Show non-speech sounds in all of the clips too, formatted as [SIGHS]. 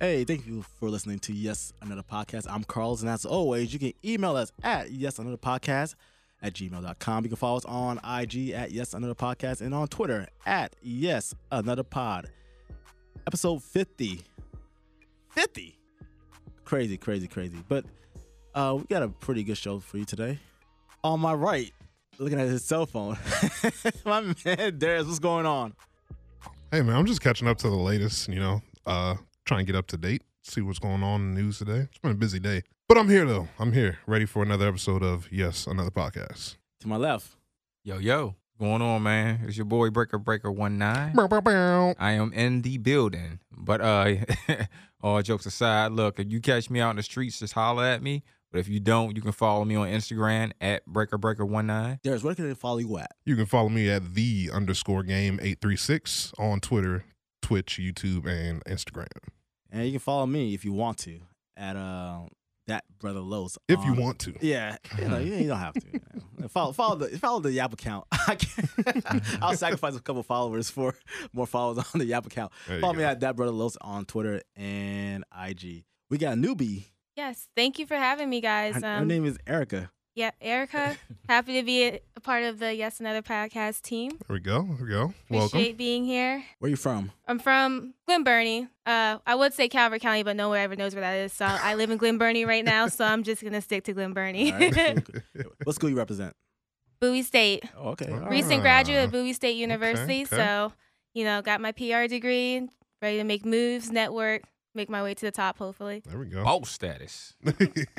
Hey, thank you for listening to Yes Another Podcast. I'm Carlos, and as always, you can email us at Yes Another Podcast at gmail.com. You can follow us on IG at Yes Another Podcast and on Twitter at Yes Another Pod. Episode 50. 50. Crazy, crazy, crazy. But uh, we got a pretty good show for you today. On my right, looking at his cell phone, [LAUGHS] my man Darius, what's going on? Hey man, I'm just catching up to the latest, you know, uh trying to get up to date, see what's going on in the news today. It's been a busy day. But I'm here though. I'm here, ready for another episode of Yes, Another Podcast. To my left, Yo, yo, going on, man? It's your boy Breaker Breaker One Nine. I am in the building. But uh, [LAUGHS] all jokes aside, look, if you catch me out in the streets, just holler at me. But if you don't, you can follow me on Instagram at Breaker Breaker One Nine. Darius, where can they follow you at? You can follow me at the underscore game eight three six on Twitter, Twitch, YouTube, and Instagram. And you can follow me if you want to at uh, that brother Los. If you want to. Yeah, you, know, you, you don't have to. you [LAUGHS] know. follow follow the follow the Yap account. [LAUGHS] I can, [LAUGHS] I'll sacrifice a couple followers for more followers on the Yap account. There you Follow me at that brother Los on Twitter and IG. We got a newbie. Yes, thank you for having me, guys. Her, her Um, name is Erica. Yeah, Erica. [LAUGHS] happy to be a, a part of the Yes Another podcast team. There we go. There we go. Welcome. Appreciate being here. Where you from? I'm from Glen Burnie. Uh, I would say Calvert County, but no one ever knows where that is. So I live in Glen Burnie right now, so I'm just gonna stick to Glen Burnie. All right. [LAUGHS] [LAUGHS] what school do you represent? Bowie State. Oh, okay. all right. Recent graduate of Bowie State University. okay. So, you know, got my PR degree, ready to make moves, network, make my way to the top, hopefully. There we go. Boss status.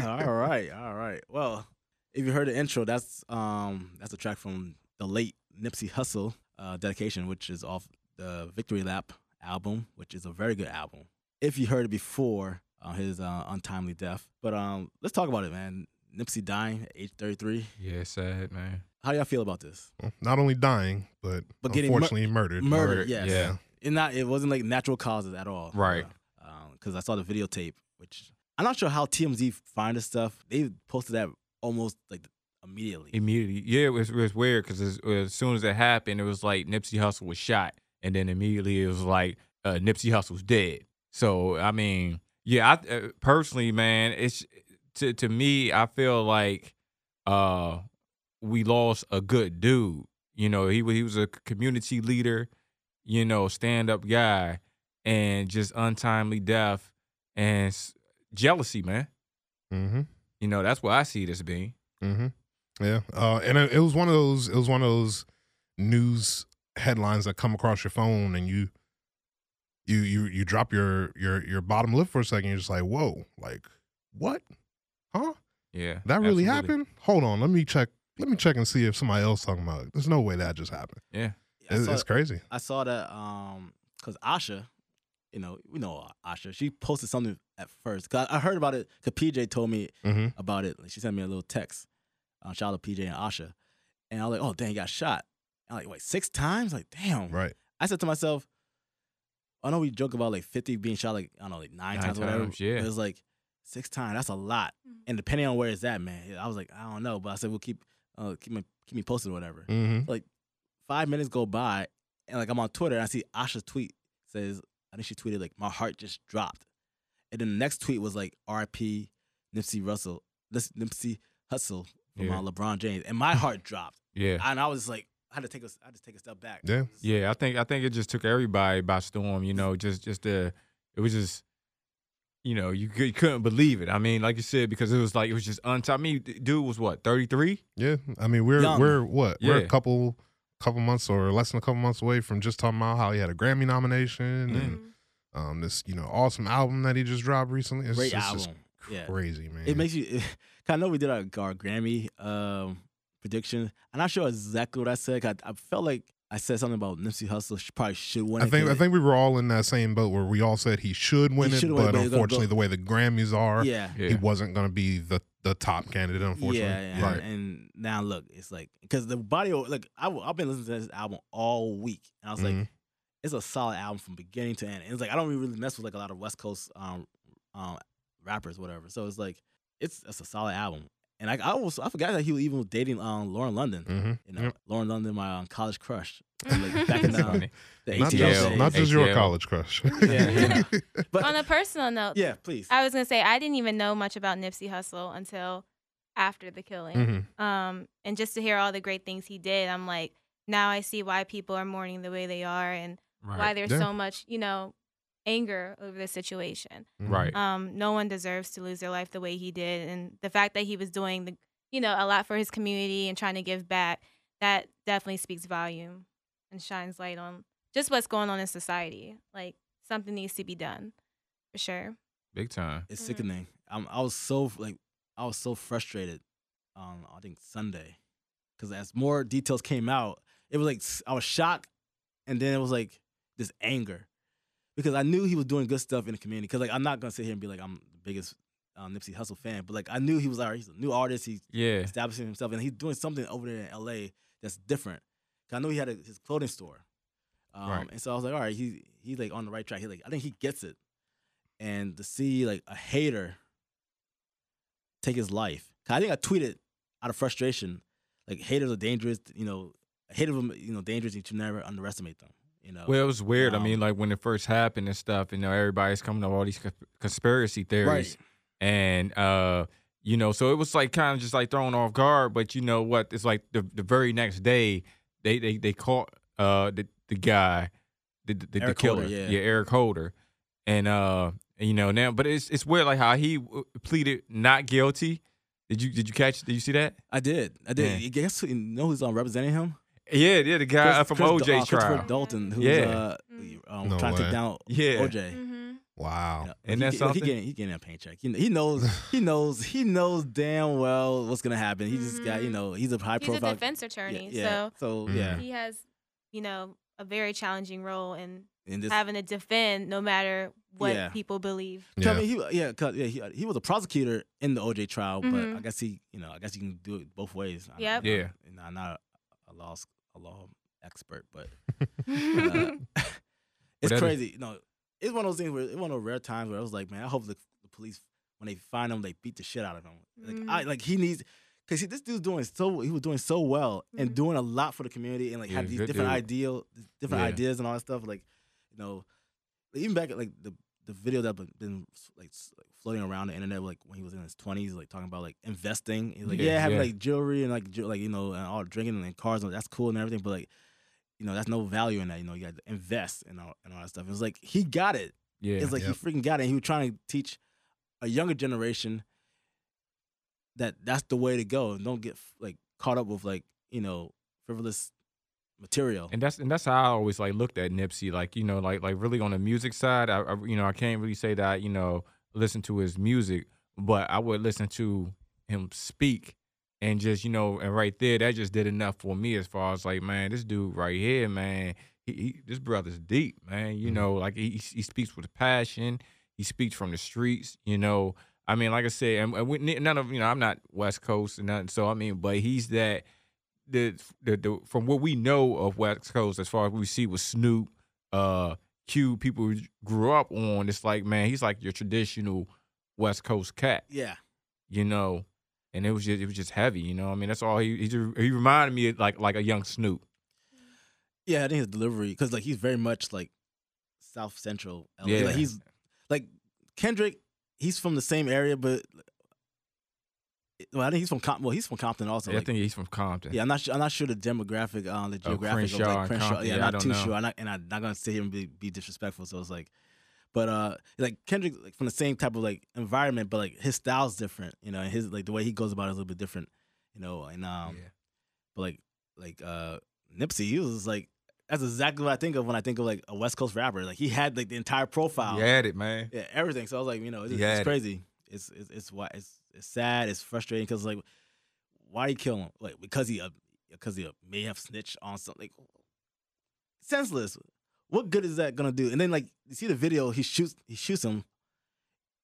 all right, all right. Well, if you heard the intro, that's um that's a track from the late Nipsey Hussle uh, dedication, which is off the Victory Lap album, which is a very good album. If you heard it before uh, his uh, untimely death, but um let's talk about it, man. Nipsey dying at age 33. Yeah, sad man. How do y'all feel about this? Not only dying, but, But getting mur- unfortunately murdered. Murdered, yes. Yeah. It not it wasn't like natural causes at all. Right. Because I saw the videotape, which I'm not sure how TMZ find this stuff. They posted that almost like immediately. Immediately, yeah, it was, it was weird because as, as soon as it happened, it was like Nipsey Hussle was shot, and then immediately it was like uh, Nipsey Hussle's dead. So I mean, yeah, I uh, personally, man, it's to to me, I feel like uh we lost a good dude. You know, he he was a community leader, you know, stand up guy, and just untimely death and jealousy, man. Mm-hmm. You know, that's what I see this being. Mm-hmm. Yeah. Uh, and it, it was one of those. It was one of those news headlines that come across your phone, and you, you, you, you drop your your your bottom lip for a second. You're just like, whoa, like what? Huh? Yeah, That really absolutely. happened? Hold on. Let me check. Let me check and see if somebody else talking about it. There's no way that just happened. Yeah. I It's, saw- it's crazy. I saw that um because Asha, you know, we know Asha. She posted something at first. Cause I I heard about it. Cause PJ told me Mm-hmm. about it. Like she sent me a little text. Uh, shout out to PJ and Asha, and I was like, oh dang, he got shot. I'm like, wait, six times? Like, damn. Right. I said to myself, I know we joke about like 50 being shot like I don't know like nine, Nine times, or whatever. yeah. It was like six times. That's a lot. Mhm. And depending on where it's at, man, I was like, I don't know. But I said we'll keep uh, keep me keep me posted or whatever Mm-hmm. like five minutes go by and like I'm on Twitter and I see Asha's tweet says I think she tweeted like my heart just dropped, and then the next tweet was like R.I.P. Nipsey Russell, this Nipsey Hussle from Yeah. LeBron James, and my heart dropped, Yeah. and I was like I had to take a I had to take a step back. Yeah. Yeah, I think I think it just took everybody by storm. You know, just just the it was just you know you, could, you couldn't believe it. I mean, like you said, because it was like it was just untied. I mean, dude was what thirty three. Yeah. I mean, we're Young. we're what? We're a couple couple months or less than a couple months away from just talking about how he had a Grammy nomination Mm. and um this you know awesome album that he just dropped recently. It's, Great it's album. just Yeah. crazy, man. It makes you. [LAUGHS] I know we did our, our Grammy um, prediction. I'm not sure exactly what I said. I, I felt like I said something about Nipsey Hussle. She probably should win. I it, I think we were all in that same boat where we all said he should win He it, should win but but he's gonna unfortunately, go- the way the Grammys are, Yeah. Yeah. he wasn't going to be the the top candidate. Unfortunately, Yeah, yeah. right? And now look, it's like because the body, like I, have been listening to this album all week, and I was like, Mhm. it's a solid album from beginning to end. And it's like I don't really mess with like a lot of West Coast um, um rappers, whatever. So it's like it's it's a solid album. And I I was I forgot that he was even dating um Lauren London. hmm You know, Yep. Lauren London, my um, college crush, [LAUGHS] like back in the, funny. the Not just, days. not just your college crush. Yeah. [LAUGHS] But On a personal note, yeah, please. I was gonna say I didn't even know much about Nipsey Hussle until after the killing. Mhm. Um, and just to hear all the great things he did, I'm like, now I see why people are mourning the way they are and why there's Yeah. so much, you know, anger over the situation. Mhm. Right. Um, no one deserves to lose their life the way he did, and the fact that he was doing the, you know, a lot for his community and trying to give back, that definitely speaks volume and shines light on just what's going on in society. Like something needs to be done, for sure. Big time. It's Mhm. sickening. I'm, I was so like, I was so frustrated. Um, I think Sunday, because as more details came out, it was like I was shocked, and then it was like this anger, because I knew he was doing good stuff in the community. Because like I'm not gonna sit here and be like I'm the biggest um, Nipsey Hussle fan, but like I knew he was alright. He's a new artist. He's Yeah. establishing himself, and he's doing something over there in L.A. that's different. Cause I know he had a, his clothing store, um, Right. and so I was like, all right, he he's like on the right track. He like I think he gets it, and to see like a hater take his life. 'Cause I think I tweeted out of frustration, like haters are dangerous. You know, a haters are you know dangerous. You should never underestimate them. You know, Well, it was weird. I Um, mean, like when it first happened and stuff, you know, everybody's coming up all these conspiracy theories. right? and uh you know so it was like kind of just like thrown off guard but you know what it's like the the very next day they they they caught uh the the guy the the, the killer Holder, yeah. Eric Holder and uh you know now but it's it's weird like how he uh, pleaded not guilty did you did you catch did you see that I did. I did. Yeah. You guess you know who's um, representing him? Yeah yeah the guy uh, Chris- from Chris- OJ uh, Christopher trial Darden, who's Yeah. uh, Mhm. um, No trying to way. take down Yeah. OJ. Mm-hmm. Wow. Yeah, Isn't he, that he- something? He getting, he getting a paycheck. He, he knows. [SIGHS] He knows. He knows damn well what's gonna happen. He just got. You Mhm. know. He's a high He's a profile. defense attorney, yeah. So Mhm. yeah. so he has, you know, a very challenging role in And this. having to defend no matter what Yeah. people believe. I Yeah. mean, he, yeah, 'cause, yeah, he, he was a prosecutor in the OJ trial, but Mhm. I guess he, you know, I guess you can do it both ways. I- Yep. I'm Yeah. not- I'm not a law a law expert, but [LAUGHS] uh, [LAUGHS] [LAUGHS] it's crazy. You know, it's one of those things where it's one of those rare times where I was like, man, I hope the, the police when they find him, they beat the shit out of him. Like I Mhm. like he needs because this dude's doing so he was doing so well and Mhm. doing a lot for the community and like Yeah, had these different dude. ideal different Yeah. ideas and all that stuff. Like you know, even back at like the the video that been, been like, floating around the internet like when he was in his twenties, like talking about like investing. He's like, Yeah, yeah, having yeah. like jewelry and like ju- like you know and all drinking and cars and that's cool and everything, but like you know that's no value in that. You know, you got to invest and all and all that stuff. It was like he got it. yeah It's like Yep. he freaking got it. And he was trying to teach a younger generation that that's the way to go and don't get like caught up with like you know frivolous material. And that's and that's how I always like looked at Nipsey, like you know, like like really on the music side. I, I you know I can't really say that I, you know listen to his music, but I would listen to him speak, and just you know, and right there, that just did enough for me as far as like, man, this dude right here, man, he, he this brother's deep, man. You Mhm. know, like he he speaks with passion. He speaks from the streets, you know. I mean, like I said, and, and we, none of you know, I'm not West Coast and nothing, so I mean, but he's that the, the the from what we know of West Coast, as far as we see with Snoop, uh, Q, people grew up on, it's like man, he's like your traditional West Coast cat, yeah, you know. And it was just it was just heavy, you know. I mean, that's all he he, just, he reminded me of like like a young Snoop. yeah. I think his delivery because like he's very much like South Central. LA. Yeah. like he's like Kendrick. He's from the same area, but well, I think he's from Com- well, he's from Compton also. I like- think he's from Compton. Yeah, I'm not sure. I'm not sure the demographic, uh, the Oh, geographic Crenshaw of like Crenshaw. Compton, Yeah, yeah, I not too know. sure. I'm not, and I'm not gonna sit here and be, be disrespectful. So it's like, but uh, like Kendrick, like from the same type of like environment, but like his style's different. You know, and his like the way he goes about it is a little bit different. You know, and um, Yeah. but like like uh, Nipsey, he was like that's exactly what I think of when I think of like a West Coast rapper. Like he had like the entire profile. He had it, man. Yeah, everything. So I was like, you know, it's, it's had it. crazy. It's it's it's it's it's sad. It's frustrating because like, why you kill him? Like because he uh, because he uh, may have snitched on something. Like, senseless. What good is that gonna do? And then like you see the video, he shoots he shoots him,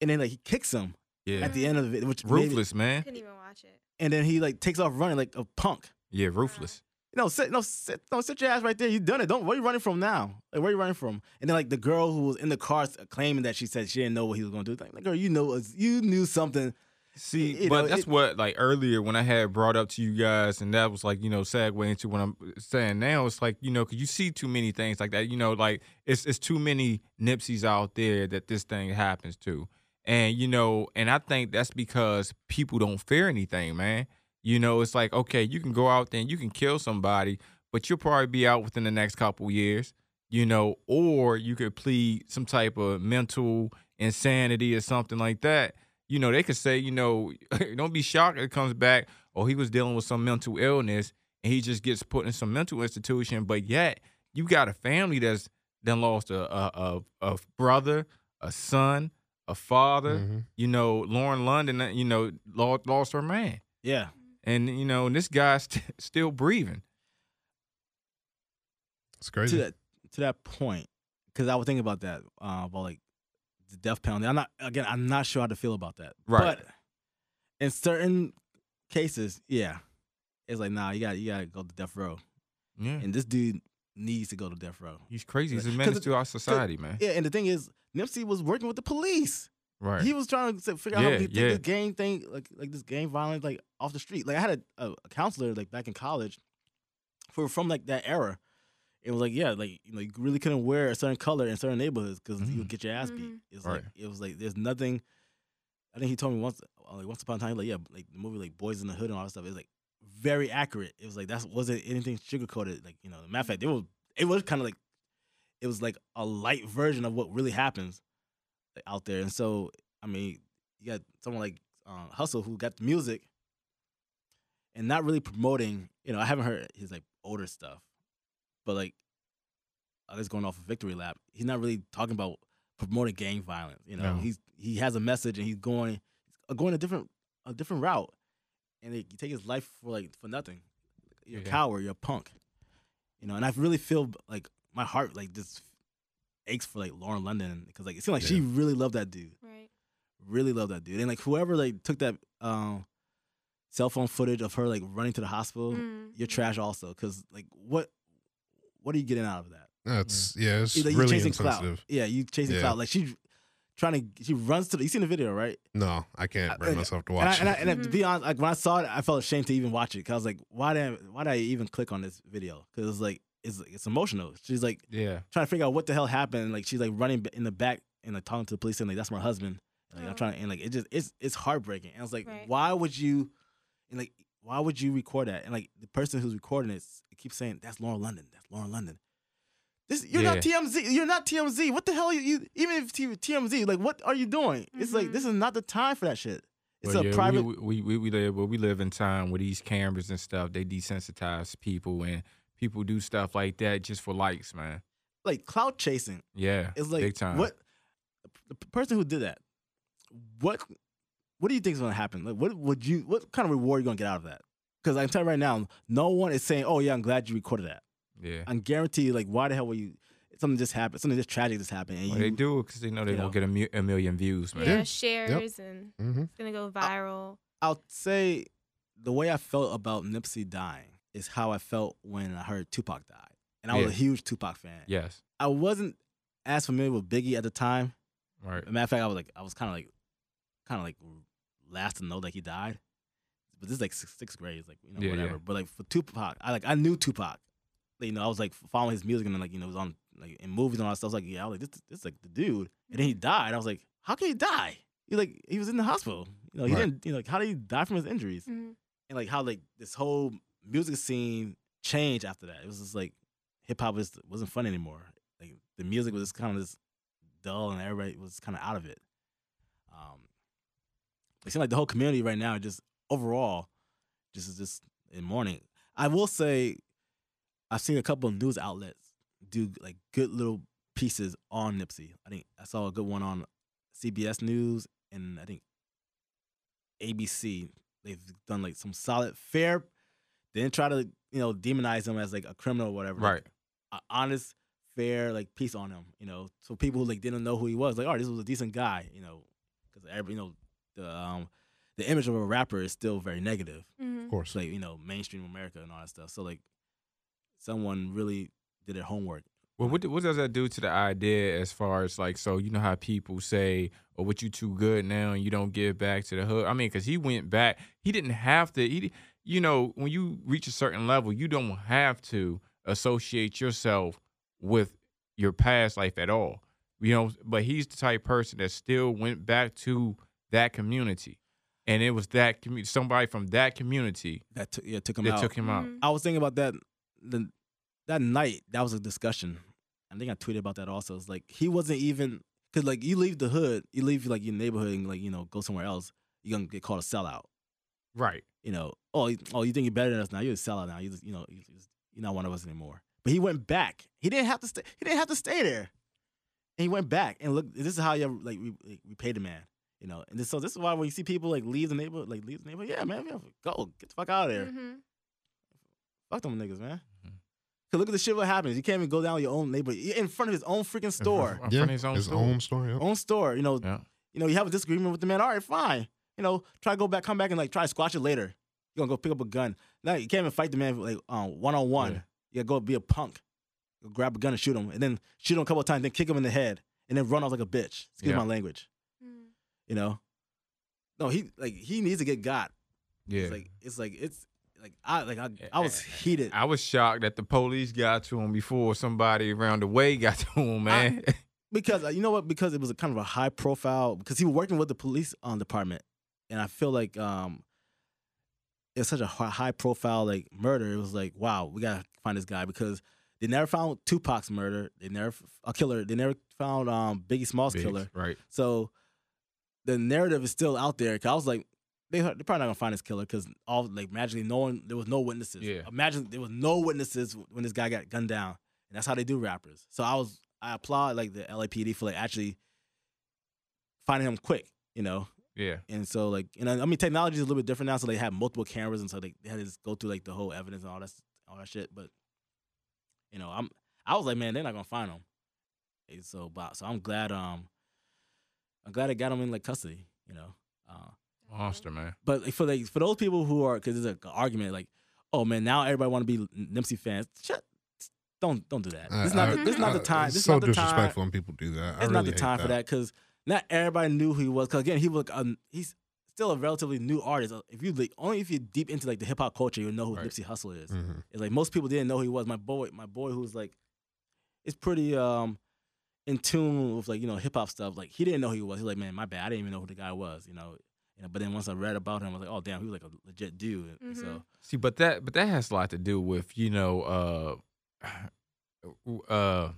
and then like he kicks him Yeah, at the end of the video, which made it- ruthless, man. Couldn't even watch it. and then he like takes off running like a punk. Yeah, ruthless. No, sit, no, sit, no, sit your ass right there. You done it. Don't. Where are you running from now? Like, where you running from? And then like the girl who was in the car claiming that she said she didn't know what he was gonna do. Like, girl, you know, you knew something. See, you but know, that's it- what like earlier when I had brought up to you guys, and that was like you know segue into what I'm saying now. It's like you know because you see too many things like that. You know, like it's it's too many Nipseys out there that this thing happens to, and you know, and I think that's because people don't fear anything, man. You know, it's like okay, you can go out there and you can kill somebody, but you'll probably be out within the next couple years. You know, or you could plead some type of mental insanity or something like that you know, they could say, you know, [LAUGHS] don't be shocked if it comes back, oh, he was dealing with some mental illness and he just gets put in some mental institution. But yet, you got a family that's then lost a a, a, a brother, a son, a father. Mhm. You know, Lauren London, you know, lost, lost her man. Yeah. And, you know, and this guy's [LAUGHS] st- still breathing. It's To crazy. that to that point, because I was thinking about that uh, about like the death penalty. I'm not again. I'm not sure how to feel about that. Right. But in certain cases, yeah, it's like nah. You got you got to go to death row, Yeah. and this dude needs to go to death row. He's crazy. He's a menace to our society, man. Yeah, and the thing is, Nipsey was working with the police. Right. He was trying to figure out how Yeah, to take yeah. this gang thing, like like this gang violence, like off the street. Like I had a, a, a counselor like back in college, for from like that era. It was like yeah, like you know, you really couldn't wear a certain color in certain neighborhoods because you Mm. would get your ass beat. Mhm. It's Right. like it was like there's nothing. I think he told me once, uh, like once upon a time, like yeah, like the movie like Boys in the Hood and all that stuff. It was like very accurate. It was like that wasn't anything sugar coated. Like you know, matter of fact, it was it was kind of like it was like a light version of what really happens like, out there. And so I mean, you got someone like uh, Hussle who got the music and not really promoting. You know, I haven't heard his like older stuff, but like uh, this going off of Victory Lap, he's not really talking about promoting gang violence. You know, No. he's he has a message and he's going he's going a different a different route, and like, you take his life for like for nothing. You're a Yeah. coward. You're a punk. You know, and I really feel like my heart like just aches for like Lauren London because like it seemed like she really loved that dude Right. really love that dude. And like whoever like took that um cell phone footage of her like running to the hospital, Mm. you're trash also. Cause like what what are you getting out of that? That's mm. yeah, it's Either you really chasing clout. insensitive. Yeah, you chasing Yeah. clout. Like she trying to she runs to the you seen the video, right? No, I can't I- bring like, myself to And, I, watch and, I, it. and to be honest, like when I saw it, I felt ashamed to even watch it. Cause I was like, why did I, why did I even click on this video? Cause it's like it's it's emotional. She's like yeah. trying to figure out what the hell happened. And, like she's like running in the back and like talking to the police and like that's my husband. Like I'm Oh. trying and like it just it's it's heartbreaking. And I was like, Right. why would you and like why would you record that? And like the person who's recording it, it keeps saying that's Lauren London. That's Lauren London. This you're not TMZ. You're not TMZ. What the hell are you, you even if T- TMZ like what are you doing? It's like this mm-hmm. is not the time for that shit. It's Well, a yeah, private. We, we, we, we live well, we live in time where these cameras and stuff they desensitize people and people do stuff like that just for likes, man. like clout chasing. Yeah, It's like big time. what the person who did that. What what do you think is going to happen? Like what would you what kind of reward are you going to get out of that? Because I'm telling you right now, no one is saying, "Oh yeah, I'm glad you recorded that." Yeah, I'm guaranteed. Like why the hell were you? Something just happened. Something just tragic just happened, and well, you they do because they know they're you gonna get a, mu- a million views, man. Yeah, Yeah. shares and hmm it's gonna go viral. I'll say the way I felt about Nipsey dying is how I felt when I heard Tupac died, and I was Yeah. a huge Tupac fan. Yes, I wasn't as familiar with Biggie at the time. right. As a matter of fact, I was like, I was kind of like, kind of like last to know that he died. But this is like sixth, sixth grade, it's like you know Yeah, whatever. yeah. But like for Tupac, I like I knew Tupac. You know, I was like following his music and then like you know it was on like in movies and all that stuff. I was like, yeah, I was like this, this is like the dude. And then he died. I was like, how can he die? He like he was in the hospital. You know, he Right. didn't. You know, like how did he die from his injuries? Mhm. And like how like this whole music scene changed after that. It was just like hip hop was wasn't fun anymore. Like the music was just kind of just dull, and everybody was kind of out of it. Um, it seems like the whole community right now just overall just is just in mourning. I will say, I've seen a couple of news outlets do like good little pieces on Nipsey. I think I saw a good one on CBS News and I think ABC. They've done like some solid, fair. They didn't try to you know demonize him as like a criminal or whatever. Right. a honest, fair like piece on him. You know, so people who like didn't know who he was, like, oh, this was a decent guy. You know, because every you know the um the image of a rapper is still very negative. Mhm. Of course. Like you know mainstream America and all that stuff. So like, someone really did their homework Well, what what does that do to the idea as far as like so you know how people say, "Oh, what you too good now and you don't give back to the hood." I mean, because he went back, he didn't have to. He, you know, when you reach a certain level, you don't have to associate yourself with your past life at all. You know, but he's the type of person that still went back to that community, and it was that community, somebody from that community That took yeah took him that out. took him out. Mhm. I was thinking about that the that night. That was a discussion. I think I tweeted about that also. It's like he wasn't even because like you leave the hood, you leave like your neighborhood and like you know go somewhere else, you're gonna get called a sellout. Right. You know, oh you- oh you think you're better than us now? You're a sellout now. You just, you know you just, you're not one of us anymore. But he went back. He didn't have to stay. He didn't have to stay there. And he went back and look. This is how you like we like, we pay the man. You know, and this, so this is why when you see people like leave the neighborhood, like leave the neighborhood, yeah, man, yeah, go get the fuck out of there. Mhm. Fuck them niggas, man. Mhm. Cause look at the shit what happens. You can't even go down your own neighbor You're in front of his own freaking store, In front Yeah, of his own his store. own store. Yep. own store. You know, Yeah. you know, you have a disagreement with the man. All right, fine. You know, try to go back, come back and like try to squash it later. You gonna go pick up a gun. Now you can't even fight the man like um one on one. Yeah. You gotta go be a punk. Go grab a gun and shoot him, and then shoot him a couple of times, then kick him in the head, and then run off like a bitch. Excuse Yeah. my language. You know, no, he like he needs to get got. Yeah. It's like it's like it's like I like I, I was eh, heated. I was shocked that the police got to him before somebody around the way got [LAUGHS] to him, man. [LAUGHS] because uh, you know what? Because it was a kind of a high profile. Because he was working with the police um, department, and I feel like um, it's such a high profile like murder. It was like, wow, we gotta find this guy because they never found Tupac's murder. They never a killer. They never found um, Biggie Smalls' Biggs, killer. Right. So the narrative is still out there. Cause I was like, they they're probably not gonna find this killer because all like magically no one there was no witnesses. Yeah. Imagine there was no witnesses when this guy got gunned down, and that's how they do rappers. So I was I applaud like the LAPD for like actually finding him quick, you know. Yeah. And so like you know I mean technology is a little bit different now, so they have multiple cameras, and so they, they had to just go through like the whole evidence and all that all that shit. But you know I'm I was like man they're not gonna find him. And so but so I'm glad um I'm glad I got him in like custody, you know. Uh, Monster, man. but for like for those people who are because there's an argument like, oh man, now everybody want to be Nipsey fans. Shut, don't don't do that. This is not the, this is not the time. it's This is so not the time. disrespectful when people do that. I It's really not the time for that because not everybody knew who he was. Because again, he was um, he's still a relatively new artist. Uh, If you like, only if you're deep into like the hip hop culture, you'll know who Right. Nipsey Hussle is. Mhm. It's like most people didn't know who he was. My boy, my boy, who's like, it's pretty um in tune with like you know hip hop stuff. Like he didn't know who he was. He's like, man, my bad. I didn't even know who the guy was. You know. You know, but then once I read about him, I was like, oh damn, he was like a legit dude. And So. See, but that but that has a lot to do with you know uh [SIGHS] uh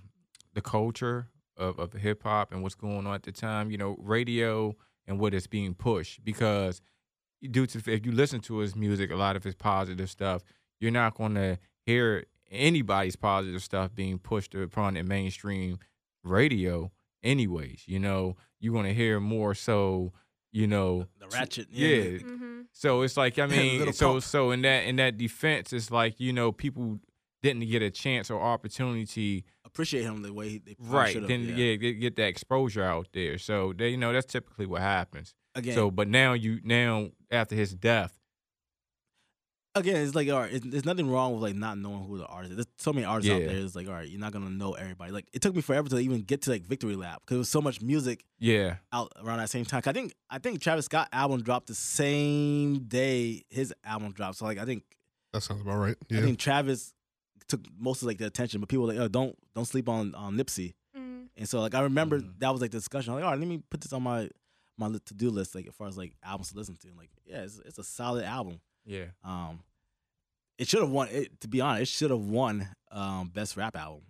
the culture of, of hip hop and what's going on at the time. You know, radio and what is being pushed because due to if you listen to his music, a lot of his positive stuff, you're not going to hear anybody's positive stuff being pushed upon the mainstream radio. Anyways, you know, you're going to hear more so. You know, the ratchet, yeah, Mhm. so it's like I [LAUGHS] mean, so pump. so in that in that defense, it's like you know people didn't get a chance or opportunity, appreciate him the way he they right? should've, Didn't yeah. get, get get that exposure out there. So they, you know, that's typically what happens. again. So, but now you now after his death, again, it's like all right. It's, there's nothing wrong with like not knowing who the artist is. There's so many artists out there. It's like all right, you're not gonna know everybody. Like it took me forever to even get to like Victory Lap because there was so much music yeah, out around that same time. I think I think Travis Scott album dropped the same day his album dropped. So like I think That sounds about right. Yeah. I think Travis took most of like the attention, but people were like, oh, don't don't sleep on on Nipsey. Mm. And so like I remember Mhm. that was like the discussion. I'm like, all right, let me put this on my my to do list, like as far as like albums to listen to. And like, yeah, it's, it's a solid album. Yeah, Um, it should have won. It, to be honest, it should have won um, best rap album.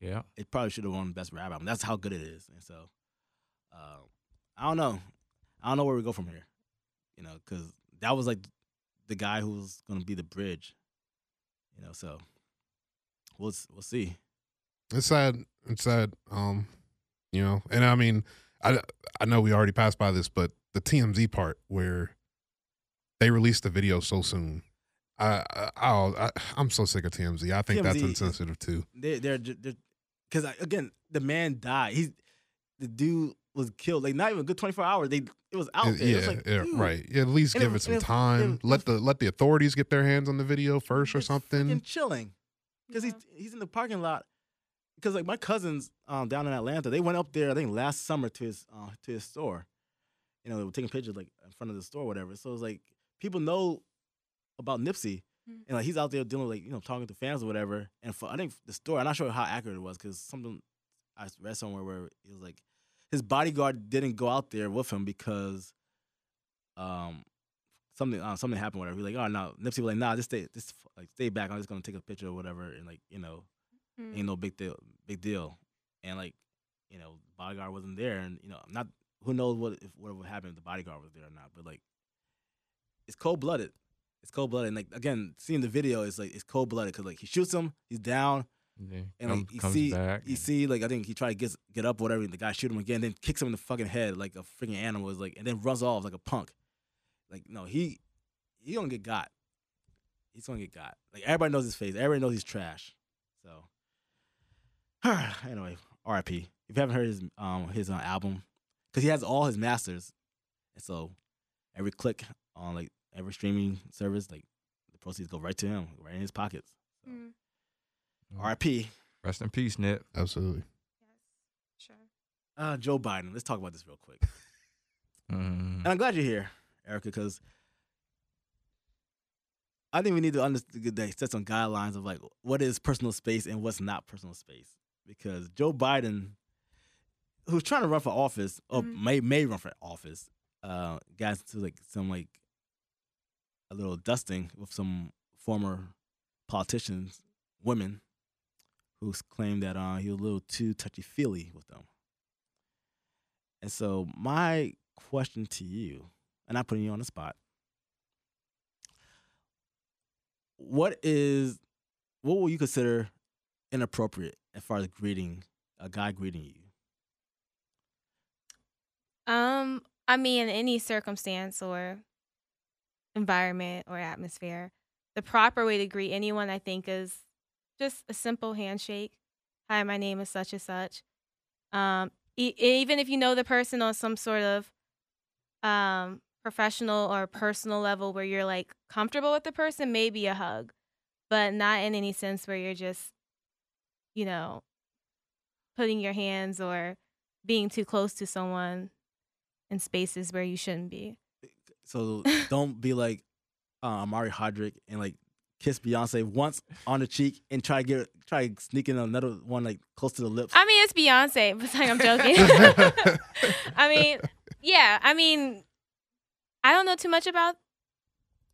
yeah. It probably should have won best rap album. That's how good it is. And so, uh, I don't know. I don't know where we go from here. You know, because that was like the guy who was going to be the bridge. You know, so we'll we'll see. It's sad. It's sad. Um, you know, and I mean, I I know we already passed by this, but the TMZ part where they released the video so soon. I I, I I'm so sick of TMZ. I think that's TMZ is- insensitive too. They they're because again the man died. He's the dude was killed. Like not even a good twenty four hours. They it was out It- there. It was yeah, like, yeah, right. Yeah, at least And give it- it some and it- time. it- let the let the authorities get their hands on the video first or something. freaking chilling because Yeah. he's he's in the parking lot. because like my cousins um, down in Atlanta, they went up there I think last summer to his uh, to his store. You know, they were taking pictures like in front of the store, or whatever. So it's like people know about Nipsey, Mhm. and like he's out there dealing with, like you know talking to fans or whatever. And for I think the story, I'm not sure how accurate it was because something I read somewhere where it was like his bodyguard didn't go out there with him because um something uh, something happened whatever. He was like, oh no, Nipsey was like, nah, just stay, just like stay back. I'm just gonna take a picture or whatever, and like you know Mm. ain't no big deal, big deal. And like, you know, bodyguard wasn't there, and you know, not who knows what if what would happen if the bodyguard was there or not. But like, it's cold blooded. It's cold blooded. And like again, seeing the video, it's like it's cold blooded because like he shoots him, he's down, Yeah, and like you see, back. you see, like I think he tried to get get up, whatever. And the guy shoot him again, then kicks him in the fucking head like a freaking animal. Is like, and then runs off like a punk. Like no, he he gonna get got. He's gonna get got. Like everybody knows his face. Everybody knows he's trash. So [SIGHS] anyway, R.I.P. If you haven't heard his um his uh, album, because he has all his masters, and so every click on like every streaming service, like the proceeds go right to him, right in his pockets. Mm. R.I.P. Rest in peace, Nip. Absolutely. Yes. Sure. Uh, Joe Biden. Let's talk about this real quick. [LAUGHS] Mm. And I'm glad you're here, Erica, because I think we need to understand set some guidelines of like what is personal space and what's not personal space. Because Joe Biden, who's trying to run for office or Mhm. may may run for office, uh, got into like some like a little dusting with some former politicians, women, who claimed that uh, he was a little too touchy feely with them. And so my question to you, and I'm putting you on the spot. What is what will you consider inappropriate as far as greeting a guy greeting you? Um, I mean, any circumstance or environment or atmosphere, the proper way to greet anyone, I think, is just a simple handshake. Hi, my name is such and such. Um, e- even if you know the person on some sort of um professional or personal level where you're like comfortable with the person, maybe a hug, but not in any sense where you're just, you know, putting your hands or being too close to someone in spaces where you shouldn't be. So [LAUGHS] don't be like uh, Omari Hardwick and like kiss Beyonce once on the cheek and try to get try sneaking another one like close to the lips. I mean, it's Beyonce, but like, I'm joking. [LAUGHS] I mean, yeah, I mean, I don't know too much about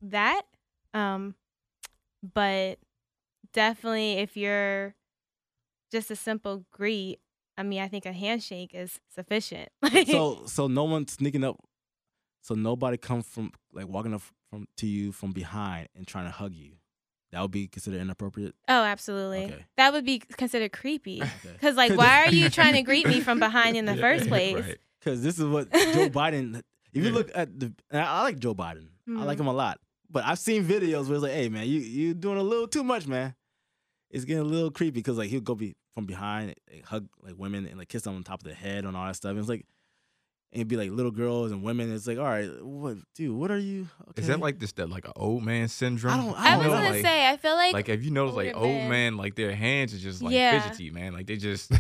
that. Um, but definitely if you're just a simple greet, I mean, I think a handshake is sufficient. [LAUGHS] So so no one sneaking up. So nobody come from like walking up from to you from behind and trying to hug you. That would be considered inappropriate. oh, absolutely. Okay. That would be considered creepy. Okay. [LAUGHS] Cause like, why are you trying to greet me from behind in the [LAUGHS] Yeah, first [LAUGHS] place? right. Because this is what Joe Biden. If you Yeah. look at the, I I like Joe Biden. I like Mhm. him a lot. But I've seen videos where it's like, hey man, you you doing a little too much, man. It's getting a little creepy because like he'll go be from behind, like, hug like women and like kiss them on top of the head and all that stuff. And it's like, and it'd be like little girls and women. It's like, all right, what, dude, what are you? Okay. Is that like this that like an old man syndrome? I don't- I I was don't know, gonna like, say, I feel like, like if you notice like older old men- man, like their hands are just like Yeah. fidgety, man. Like they just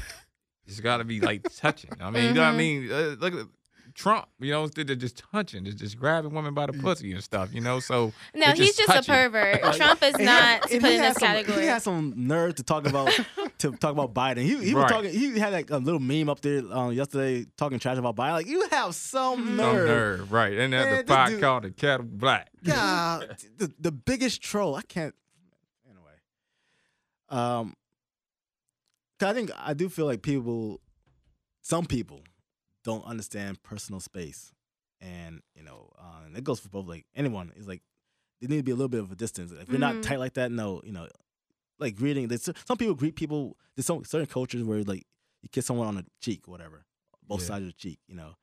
it's got to be like touching. I mean, you know what I Mhm. mean? Uh, look at Trump. You know, they're just touching, they're just grabbing women by the pussy and stuff. You know, so [LAUGHS] no, they're he's just just a pervert. [LAUGHS] Trump is not put in had this some- category. He had some nerve to talk about [LAUGHS] to talk about Biden. He he was talking. He had like a little meme up there um, yesterday talking trash about Biden. Like you have some nerve. some nerve, right? And Man, then the pot dude- called the kettle black. [LAUGHS] Yeah, the, the biggest troll. I can't. Anyway, um, I think I do feel like people, some people, don't understand personal space, and you know, uh, and it goes for both. Like anyone is like, there need to be a little bit of a distance. If you're not Mhm. tight like that, no, you know, like greeting. There's some people greet people. There's some certain cultures where like you kiss someone on the cheek, or whatever, both Yeah. sides of the cheek. You know,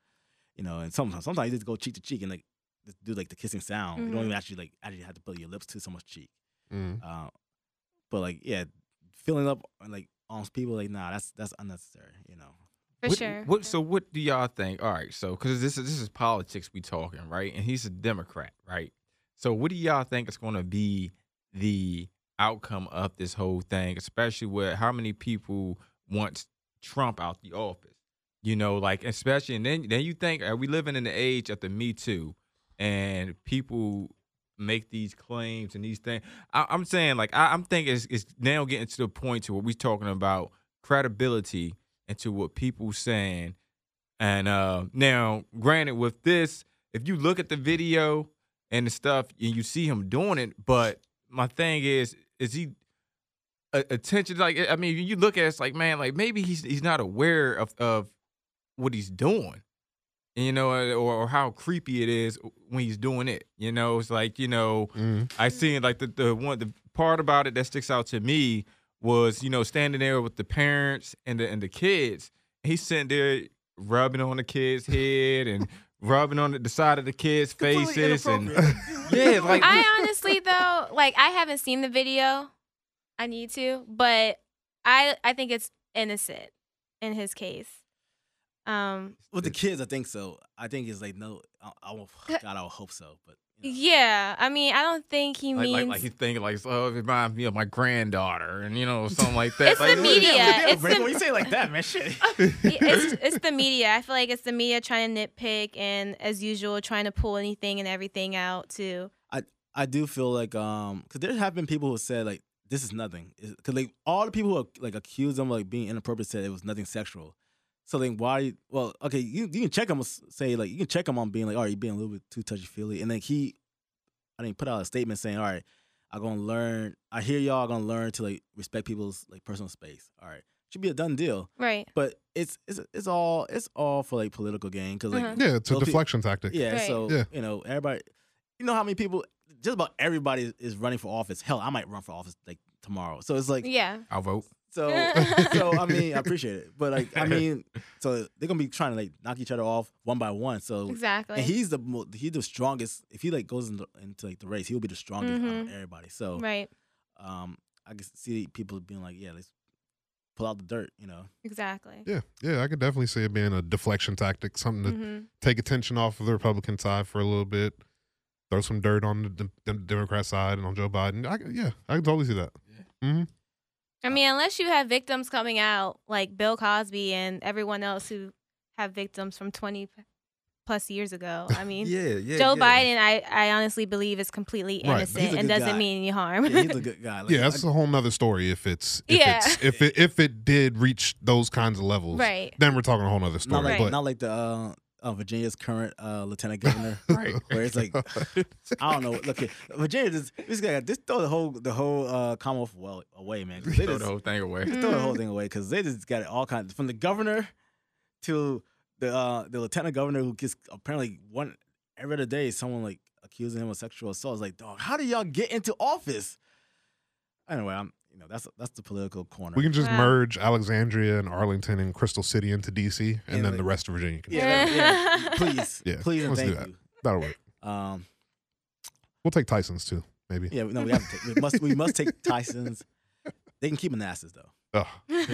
you know, and sometimes sometimes you just go cheek to cheek and like just do like the kissing sound. You don't Mhm. even actually like actually have to put your lips to someone's cheek. Mm. Uh, but like yeah, filling up like on people like nah, that's that's unnecessary. You know. For what, sure. What? So what do y'all think? All right. So because this is this is politics we talking right, and he's a Democrat, right? So what do y'all think is going to be the outcome of this whole thing, especially with how many people wants Trump out the office. You know, like especially and then then you think are we living in the age of the Me Too and people make these claims and these things. I, I'm saying like I, I'm thinking it's, it's now getting to the point to where we're talking about credibility and to what people saying. And uh now, granted, with this, if you look at the video and the stuff and you see him doing it, but my thing is, is he attention? Like, I mean, you look at it, it's like, man, like maybe he's he's not aware of of what he's doing, you know, or, or how creepy it is when he's doing it. You know, it's like you know, Mhm. I seen like the the one the part about it that sticks out to me was you know standing there with the parents and the and the kids. He's sitting there rubbing on the kids' head and [LAUGHS] rubbing on the, the side of the kids' faces and inappropriate. [LAUGHS] [LAUGHS] yeah, like I honestly though, like I haven't seen the video. I need to, but I I think it's innocent in his case. Um With the kids, I think so. I think it's like no. I, I will, [LAUGHS] God, I would hope so. But you know. yeah, I mean, I don't think he like, means like, like he's thinking like, oh, it reminds me of my granddaughter, and you know, something like that. It's like, the look- media. Yeah, It's the- when you say like that, man, shit. [LAUGHS] it's [LAUGHS] it's the media. I feel like it's the media trying to nitpick and as usual trying to pull anything and everything out to I do feel like um because there have been people who said like this is nothing because like all the people who like accused them of like being inappropriate said it was nothing sexual. So then why? Well, okay, you you can check him say like you can check him on being like all right, you being a little bit too touchy feely, and then he, I think put out a statement saying all right, I'm gonna learn. I hear y'all gonna learn to like respect people's like personal space. All right, should be a done deal. right. But it's it's it's all it's all for like political gain because like Mhm. Yeah, it's a Well, if deflection tactic. yeah, Right. so Yeah. you know, everybody. You know how many people? Just about everybody is running for office. Hell, I might run for office like tomorrow. So it's like, Yeah. I'll vote. so, [LAUGHS] so I mean, I appreciate it, but like, I mean, [LAUGHS] so they're gonna be trying to like knock each other off one by one. So, Exactly. and he's the mo- he's the strongest. If he like goes into, into like the race, he'll be the strongest out of Mhm. everybody. So, right. um, I can see people being like, yeah, let's pull out the dirt. You know, Exactly. Yeah, yeah, I could definitely see it being a deflection tactic, something to hmm take attention off of the Republican side for a little bit, throw some dirt on the, the, the Democrat side and on Joe Biden. I, yeah, I can totally see that. hmm I mean, unless you have victims coming out like Bill Cosby and everyone else who have victims from 20 plus years ago. I [LAUGHS] mean, Yeah, yeah. Joe yeah. Biden, I, I honestly believe is completely innocent he's a and doesn't guy. mean any harm. yeah, he's a [LAUGHS] good guy. Like, Yeah, that's I- a whole nother story. If it's if Yeah. it's if it if it did reach those kinds of levels, right. then we're talking a whole nother story. not like But not like the uh, uh, Virginia's current uh, lieutenant governor. [LAUGHS] Right. Where it's like [LAUGHS] I don't know. Look, Virginia just this guy just throw the whole the whole uh, Commonwealth well away, man. They Throw just, the whole thing away. just throw the whole thing away because they just got it all kinds from the governor to the uh, the lieutenant governor who gets apparently one every other day someone like accusing him of sexual assault. It's like, dog, how do y'all get into office? Anyway, I'm you know that's that's the political corner. we can just Wow. merge Alexandria and Arlington and Crystal City into DC, and Yeah, then like- the rest of Virginia can. yeah, yeah, [LAUGHS] please, Yeah, please, let's do thank that. you. That'll work. Um, We'll take Tyson's too, maybe. yeah, no, we have to take, we must we must take [LAUGHS] Tyson's. They can keep Manassas though. Ugh.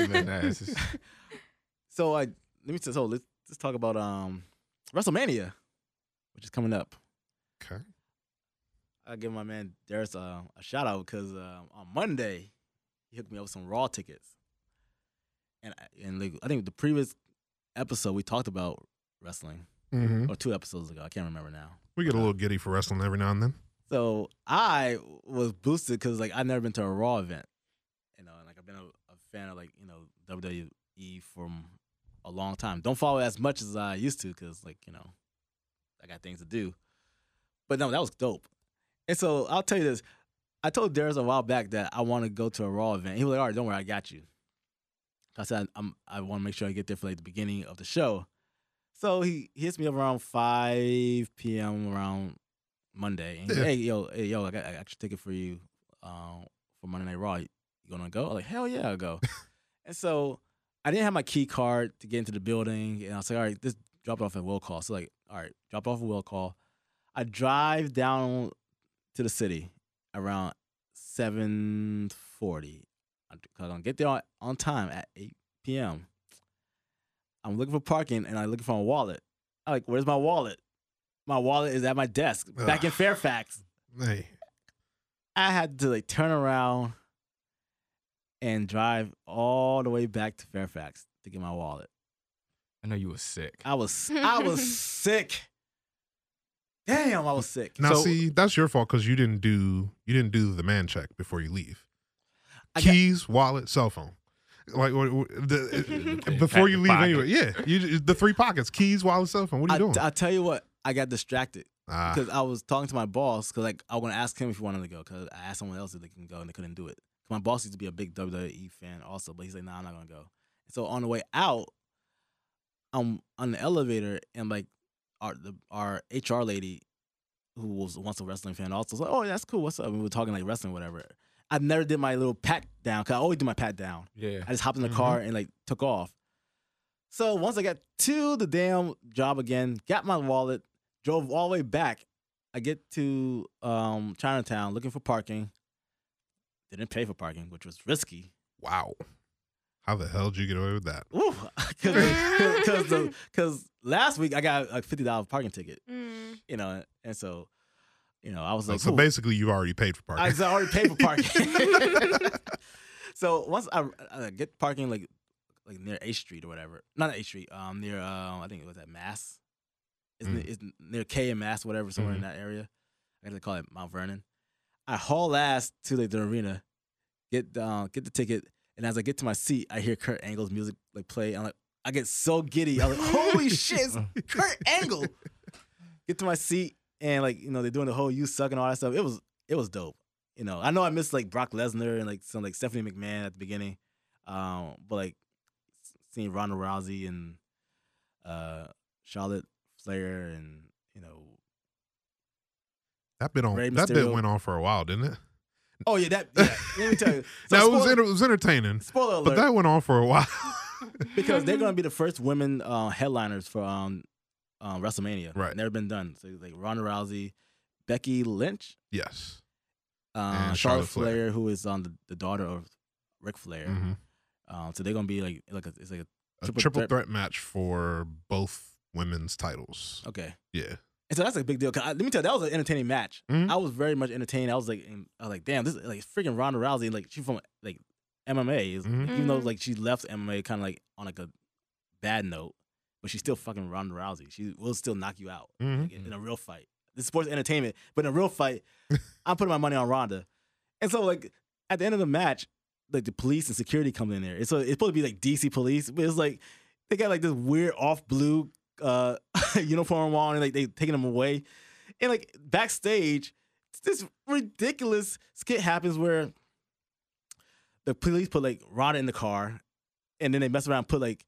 Manassas. [LAUGHS] So I let me so let's let's talk about um WrestleMania, which is coming up. Okay. I give my man Darius uh, a shout out because uh, on Monday he hooked me up with some Raw tickets, and I- and like, I think the previous episode we talked about wrestling hmm or two episodes ago. I can't remember now. We get a little giddy for wrestling every now and then. So I was boosted because like I've never been to a Raw event, you know, and like I've been a, a fan of like you know WWE from a long time. Don't follow as much as I used to because like you know I got things to do. But no, that was dope. And so I'll tell you this: I told Darius a while back that I want to go to a Raw event. He was like, "All right, don't worry, I got you." I said, "I'm I want to make sure I get there for like the beginning of the show." So he, he hits me up around 5 p.m. around Monday. And Yeah. hey, yo, hey, yo, I got I got your ticket for you um, for Monday Night Raw. You gonna go? I was like, hell yeah, I'll go. [LAUGHS] and so I didn't have my key card to get into the building. And I was like, all right, just drop it off at will call. So like, all right, drop it off at will call. I drive down to the city around 740. I'm gonna get there on, on time at 8 p.m. I'm looking for parking and I'm looking for my wallet. I'm like, where's my wallet? My wallet is at my desk back in Fairfax. Hey, I had to like turn around and drive all the way back to Fairfax to get my wallet. I know you were sick. I was I was [LAUGHS] sick. Damn, I was sick. Now So- see, that's your fault because you didn't do you didn't do the man check before you leave. I got- Keys, wallet, cell phone. Like what- what- the, [LAUGHS] before you leave pocket. anyway. Yeah, you the three pockets: keys, wallet, cell phone. What are you I, doing? I tell you what, I got distracted Ah, because I was talking to my boss because like I was gonna ask him if he wanted to go because I asked someone else if they can go and they couldn't do it. My boss used to be a big WWE fan also, but he's like, "Nah, I'm not gonna go." So on the way out, I'm on the elevator and like our the our HR lady, who was once a wrestling fan, also was like, "Oh, that's cool. What's up?" And we were talking like wrestling, whatever. I never did my little pat down because I always do my pat down. Yeah. I just hopped in the Mhm. car and like took off. So once I got to the damn job again, got my wallet, drove all the way back. I get to um, Chinatown looking for parking. Didn't pay for parking, which was risky. wow. How the hell did you get away with that? Ooh, [LAUGHS] because because last week I got a fifty dollar parking ticket, Mm. you know, and so you know I was So, like, so ooh. basically, you already paid for parking. I already paid for [LAUGHS] parking. [LAUGHS] so once I, I get parking like like near A Street or whatever, not A Street, um, near um, I think it was at Mass. It's, Mm. near, it's near K and Mass, whatever, somewhere Mhm. in that area. I gotta call it Mount Vernon. I haul ass to like the arena, get uh, get the ticket, and as I get to my seat, I hear Kurt Angle's music like play. I'm like, I get so giddy. I'm like, holy [LAUGHS] shit, it's Kurt [LAUGHS] Angle. Get to my seat and like you know they're doing the whole you suck and all that stuff. It was it was dope. You know, I know I missed like Brock Lesnar and like some like Stephanie McMahon at the beginning, um, but like seeing Ronda Rousey and uh, Charlotte Flair and you know, that bit on that bit went on for a while, didn't it? Oh yeah, that yeah. let me tell you, [LAUGHS] so now it was spoiler, it was entertaining, spoiler alert, but that went on for a while. [LAUGHS] because they're gonna be the first women uh, headliners for um, um, WrestleMania. Right. never been done. So like Ronda Rousey, Becky Lynch, yes. uh, Charlotte, Charlotte Flair, Flair. who is on the, the daughter of Ric Flair. Mhm. Um, so they're gonna be like like a, it's like a A Triple triple threat- threat match for both women's titles. okay. Yeah. And so that's a big deal. 'Cause I, let me tell you, that was an entertaining match. Mhm. I was very much entertained. I was like, I was like, damn, this is like freaking Ronda Rousey. Like she's from like MMA, is Mhm. even though Mhm. like she left MMA kind of like on like a bad note, but she's still fucking Ronda Rousey. She will still knock you out Mhm. like, in, in a real fight. This is sports entertainment, but in a real fight, [LAUGHS] I'm putting my money on Ronda. And so like at the end of the match, like the police and security come in there. It's, so it's supposed to be like DC police, but it's like they got like this weird off blue uh [LAUGHS] uniform on and like they taking them away. And like backstage, this ridiculous skit happens where the police put like Ronda in the car and then they mess around and put like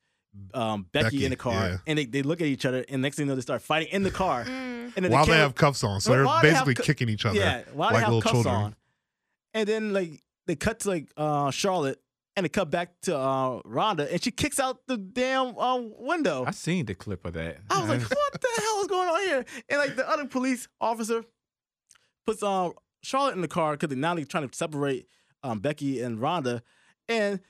um, Becky, Becky, in the car yeah. and they, they look at each other and next thing you know they start fighting in the car. [LAUGHS] Mm. And then While the they have cuffs on, so they're while they basically cu- kicking each other. yeah, while like they have little cuffs children. on. And then like they cut to like uh Charlotte and they cut back to uh Ronda and she kicks out the damn uh, window. I seen the clip of that. I was like, [LAUGHS] what the hell is going on here? And like the other police officer puts um Charlotte in the car because they're now they're trying to separate um Becky and Ronda, And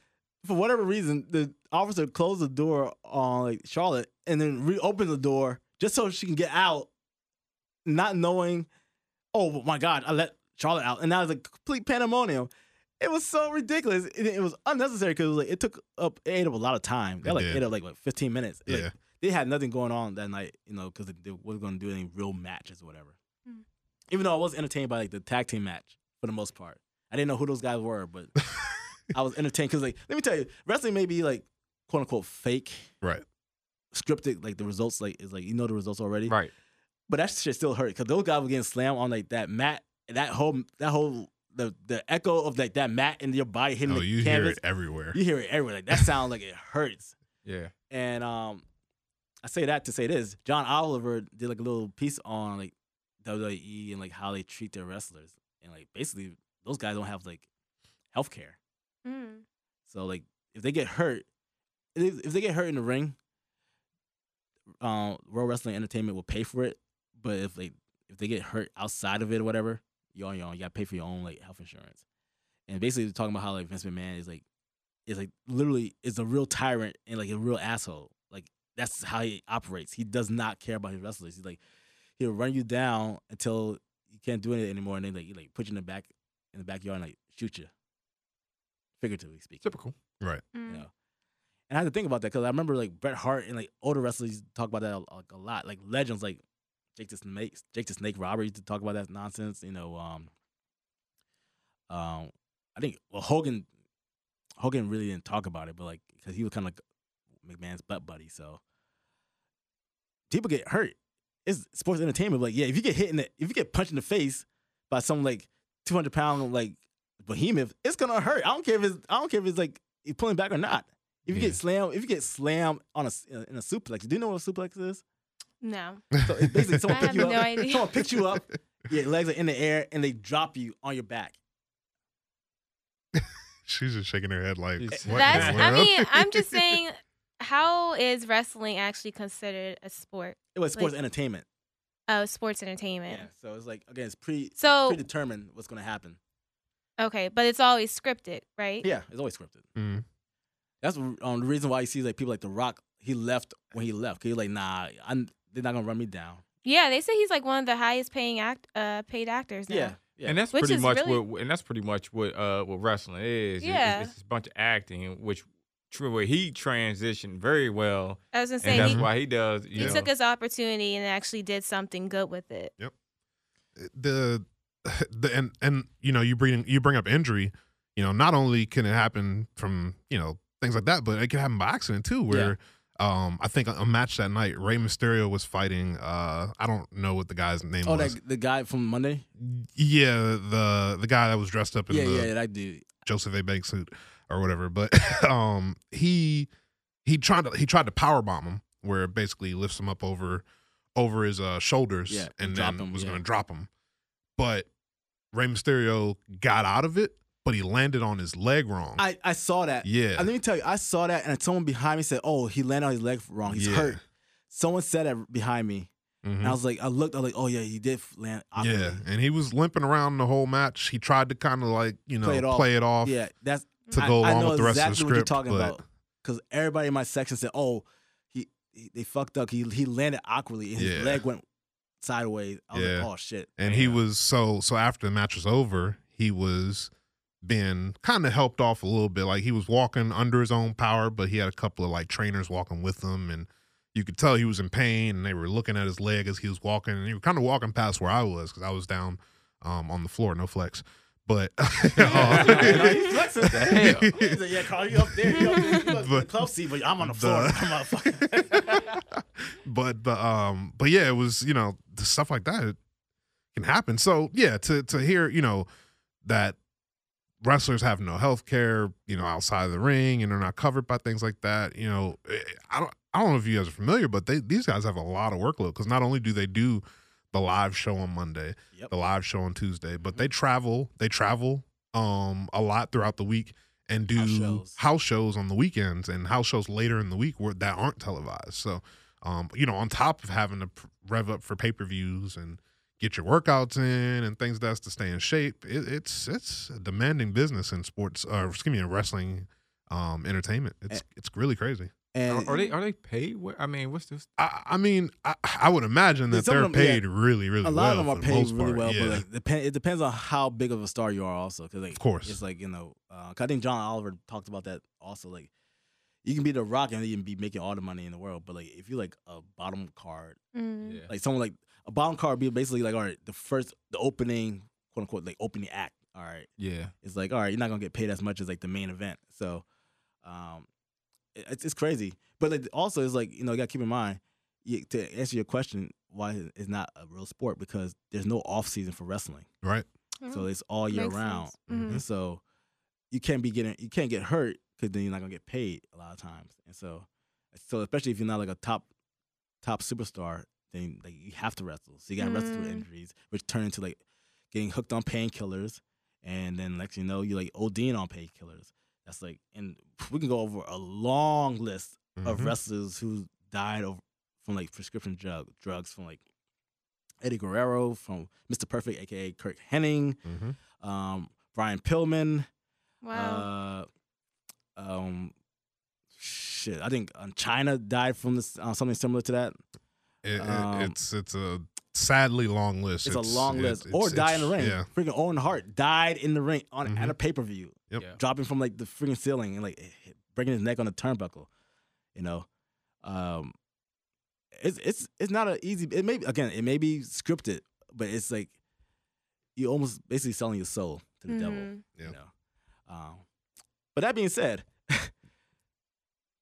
for whatever reason, the officer closed the door on like Charlotte and then reopened the door just so she can get out, not knowing, oh my God, I let Charlotte out. And now it's a complete pandemonium. It was so ridiculous. It, it was unnecessary because it like it took up it ate up a lot of time. That like did. ate up like, like 15 minutes. Like, Yeah. they had nothing going on that night, you know, because they wasn't going to do any real matches or whatever. Mm. Even though I was entertained by like the tag team match for the most part, I didn't know who those guys were, but [LAUGHS] I was entertained because like let me tell you, wrestling may be like quote unquote fake, Right. scripted. Like the results, like is like you know the results already, right. but that shit still hurt because those guys were getting slammed on like that mat, that whole that whole the the echo of like that mat in your body hitting Oh, the you hear canvas. it everywhere. You hear it everywhere. Like that sounds like it [LAUGHS] hurts. Yeah. And um, I say that to say this: John Oliver did like a little piece on like WWE and like how they treat their wrestlers, and like basically those guys don't have like health care. Mm. So like if they get hurt, if, if they get hurt in the ring, um, World Wrestling Entertainment will pay for it. But if they if they get hurt outside of it or whatever, you on your own. You gotta pay for your own like health insurance. And basically they're talking about how like Vince McMahon is like is like literally is a real tyrant and like a real asshole. Like that's how he operates. He does not care about his wrestlers. He's like he'll run you down until you can't do it anymore, and then like he like put you in the back in the backyard and like shoot you figuratively speaking. Typical. Right. You Mm. know, and I had to think about that because I remember like Bret Hart and like older wrestlers used talk about that a, like, a lot. Like legends like Jake the Snake, Jake the Snake used to talk about that nonsense. You know, um, um, I think well Hogan, Hogan really didn't talk about it, but like because he was kind of like McMahon's butt buddy, so people get hurt. It's sports entertainment. Like, yeah, if you get hit in the, if you get punched in the face by some like two hundred pound like behemoth, it's gonna hurt. I don't care if it's I don't care if it's like pulling back or not. If you Yeah. get slammed, if you get slammed on a in a suplex, do you know what a suplex is? No. [LAUGHS] So it's basically someone I pick have you no up. idea. [LAUGHS] Someone picks you up, [LAUGHS] your legs are in the air, and they drop you on your back. She's just shaking her head like, It's- what That's. the I mean, I'm just saying. How is wrestling actually considered a sport? It was sports Like- entertainment. Oh, sports entertainment. Yeah. So it's like again, it's pre So predetermined what's gonna happen. okay, but it's always scripted, right? Yeah, it's always scripted. Mm. That's um, the reason why you see like people like The Rock. He left when he left. 'cause He's like, nah, I'm, they're not gonna run me down. Yeah, they say he's like one of the highest paying act uh paid actors now. Yeah, yeah. And that's Which pretty much really- what, and that's pretty much what uh what wrestling is. Yeah. it's, it's a bunch of acting, which true where he transitioned very well, I was gonna and say that's he, why he does. You he know, took his opportunity and actually did something good with it. Yep. The [LAUGHS] the and and you know you bring you bring up injury you know not only can it happen from you know things like that but it can happen by accident too where um i think a, a match that night Rey Mysterio was fighting uh i don't know what the guy's name oh, was that the guy from Monday. yeah the the guy that was dressed up in Yeah, the yeah, that dude. Joseph A. Banks suit or whatever. But [LAUGHS] um, he he tried to he tried to power bomb him, where it basically lifts him up over over his uh, shoulders, Yeah, and and then him, was yeah. going to drop him. But Rey Mysterio got out of it, but he landed on his leg wrong. I, I saw that. yeah, And let me tell you, I saw that, and someone behind me said, "Oh, he landed on his leg wrong. He's Yeah. hurt." Someone said that behind me, Mhm. and I was like, I looked, I was like, "Oh yeah, he did land." awkwardly." yeah, and he was limping around the whole match. He tried to kind of like you know Play it off. play it off yeah. That's to I- go I along know with the rest exactly of the script. what you're talking but about. Because everybody in my section said, "Oh, he, he they fucked up. He he landed awkwardly, and his Yeah. leg went sideways." I was Yeah. like, "Oh shit!" and he was so so after the match was over he was being kind of helped off a little bit like he was walking under his own power but he had a couple of like trainers walking with him and you could tell he was in pain and they were looking at his leg as he was walking and he was kind of walking past where i was because i was down um, on the floor no flex but [LAUGHS] uh, he's flexing. [LAUGHS] Damn. He's like, "Yeah, Carl, you up there? You up there? But- seat, but I'm on the floor, [LAUGHS] motherfucker." but the um but yeah it was you know the stuff like that can happen so yeah to to hear you know that wrestlers have no health care you know outside of the ring and they're not covered by things like that you know eh, i don't i don't know if you guys are familiar but they these guys have a lot of workload because not only do they do the live show on monday Yep. the live show on tuesday but they travel they travel um a lot throughout the week and do House shows. house shows on the weekends and house shows later in the week where that aren't televised so um, you know, on top of having to rev up for pay per views and get your workouts in and things that's to stay in shape, it, it's it's a demanding business in sports, or excuse me, in wrestling, um, entertainment. It's it's really crazy. And Are, are they are they paid? What, I mean, what's this? I, I mean, I, I would imagine that they're them, yeah. paid really, really a well. lot of them are paid most really part. well, yeah. but like depend, it depends on how big of a star you are, also. Because like, Of course. it's like you know, uh, 'cause I think John Oliver talked about that also. Like, you can be the Rock and you can be making all the money in the world, but like if you like a bottom card, Mm. Yeah. like someone like a bottom card, be basically like all right, the first, the opening, quote unquote, like opening act. All right, Yeah. it's like all right, you're not gonna get paid as much as like the main event. So, um, it- it's it's crazy. But like also, it's like you know, you gotta keep in mind you, to answer your question, why it's not a real sport because there's no off season for wrestling. right. So it's all year Makes round, sense. Mhm. and so you can't be getting you can't get hurt because then you're not gonna get paid a lot of times. And so, so especially if you're not like a top top superstar, then like you have to wrestle. So you got to wrestle through Mm. injuries, which turn into like getting hooked on painkillers, and then next you know you like ODing on painkillers. That's like, and we can go over a long list of Mhm. wrestlers who died over, from like prescription drug drugs from like Eddie Guerrero, from Mr. Perfect, aka Curt Hennig, Mhm. um, Brian Pillman, Wow. uh, um, shit. I think um, Chyna died from this uh, something similar to that. It- it- Um, it's it's a sadly long list. It's, a long it- list. it's- or die in the ring. Yeah. Freaking Owen Hart died in the ring on at Mhm. a pay per view. Yep. Yeah. dropping from like the freaking ceiling and like breaking his neck on the turnbuckle. You know, um, it's it's it's not an easy. It may again, it may be scripted, but it's like you almost basically selling your soul to the devil. Mhm. Yeah. You know, um, but that being said, [LAUGHS]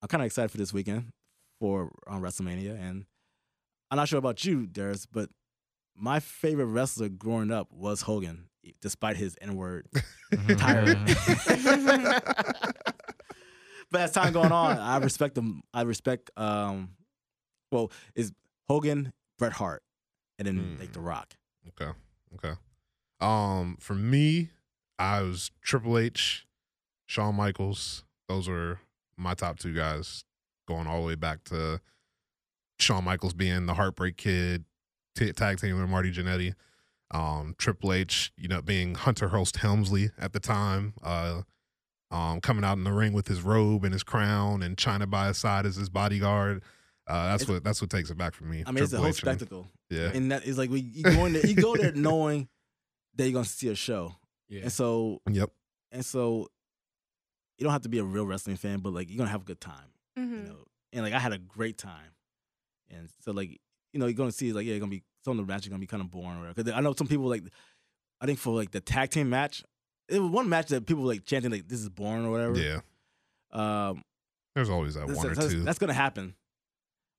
I'm kind of excited for this weekend for um, WrestleMania, and I'm not sure about you, Darius, but my favorite wrestler growing up was Hogan, despite his N word tired. but as time going on, I respect them. I respect um, well, is Hogan, Bret Hart, and then like The Rock. Okay. Okay. Um, for me, I was Triple H, Shawn Michaels. Those are my top two guys, going all the way back to Shawn Michaels being the Heartbreak Kid, t- tag team with Marty Jannetty. Um, Triple H, you know, being Hunter Hearst Helmsley at the time. Uh, um, coming out in the ring with his robe and his crown and Chyna by his side as his bodyguard. Uh, that's It's- what that's what takes it back for me. I mean, it's a whole H and- spectacle, Yeah. and that is like we you go in there, you go there [LAUGHS] knowing that you're gonna see a show, Yeah. and so Yep. and so you don't have to be a real wrestling fan, but like you're gonna have a good time, you Mhm. know. And like I had a great time, and so like you know you're gonna see like yeah, you're gonna be some of the matches are gonna be kind of boring, or because I know some people like I think for like the tag team match, it was one match that people were, like chanting like this is boring or whatever. Yeah. Um, There's always that one or that's- two. that's gonna happen.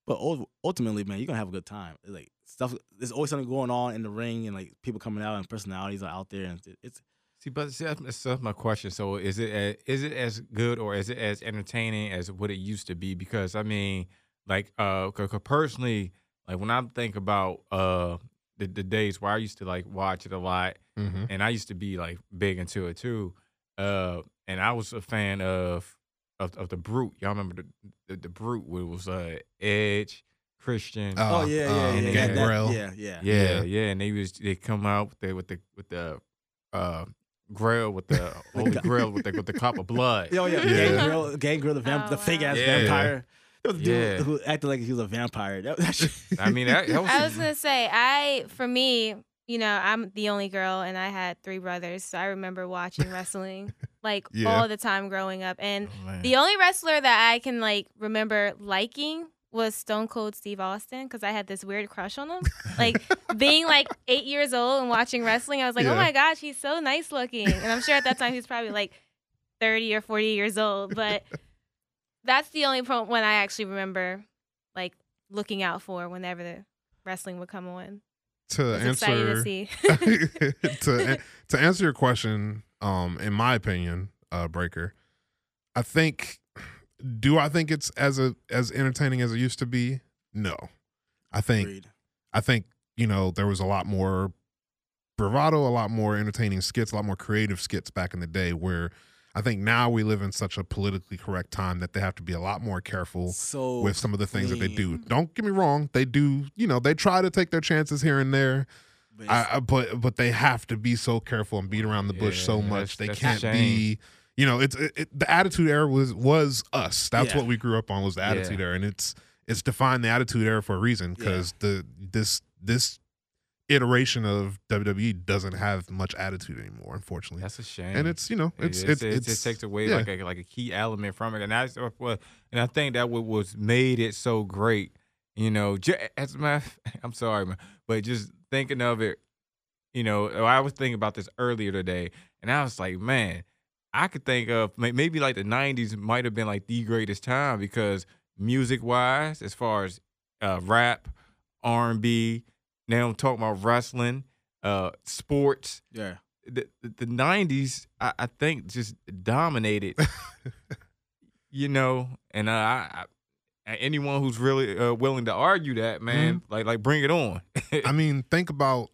But ultimately, man, you're gonna have a good time. Like stuff, there's always something going on in the ring, and like people coming out, and personalities are out there, and it's See, but see, that's, that's that's my question. So, is it as, is it as good or is it as entertaining as what it used to be? Because I mean, like, uh, 'cause- 'cause personally, like when I think about uh the, the days where I used to like watch it a lot, mm-hmm. and I used to be like big into it too. Uh, and I was a fan of of, of the Brood. Y'all remember the the, the Brood? Where it was uh Edge, Christian. oh yeah, yeah, um, yeah, Gangrel. that- yeah, yeah, Yeah, Yeah. yeah, and they was they come out with the with the with the uh grail with the [LAUGHS] holy grail with the with the cup of blood. Oh yeah, Yeah. Gangrel, Gangrel, the, vamp- Oh, the fake ass. Yeah. vampire. There was a dude Yeah. who acted like he was a vampire. That, that [LAUGHS] shit- I mean that, that [LAUGHS] was, I was gonna say, I for me, you know, I'm the only girl, and I had three brothers, so I remember watching [LAUGHS] wrestling like Yeah. all the time growing up. And Oh, the only wrestler that I can like remember liking was Stone Cold Steve Austin because I had this weird crush on him. Like being like eight years old and watching wrestling, I was like, oh Yeah. oh my gosh, he's so nice looking. And I'm sure at that time he was probably like 30 or 40 years old. But that's the only point when I actually remember like looking out for whenever the wrestling would come on. to I was to answer see. [LAUGHS] to [LAUGHS] to answer your question, um, in my opinion, uh, Breaker, I think. Do I think it's as a as entertaining as it used to be? No, I think Agreed. I think you know there was a lot more bravado, a lot more entertaining skits, a lot more creative skits back in the day. Where I think now we live in such a politically correct time that they have to be a lot more careful So with some of the things that they do. Don't get me wrong; they do. You know, they try to take their chances here and there. but I, I, but but they have to be so careful and beat around the bush so much. They can't be. You know, it's it, it- the attitude era was was us. That's Yeah. what we grew up on was the attitude Yeah. era, and it's it's defined the attitude era for a reason because the this this iteration of WWE doesn't have much attitude anymore, unfortunately. that's a shame. and it's you know it's it, it's, it, it's, just takes away yeah. like a like a key element from it, and that's what and I think that what was made it so great. You know, as a matter, [LAUGHS] I'm sorry, man, but just thinking of it, you know, I was thinking about this earlier today, and I was like, man, I could think of maybe like the '90s might have been like the greatest time because music wise, as far as uh, rap, R&B, now I'm talking about wrestling, uh, sports yeah. the the, the 90s I, I think just dominated [LAUGHS] you know and uh, I, I anyone who's really uh, willing to argue that man like like bring it on [LAUGHS] I mean, think about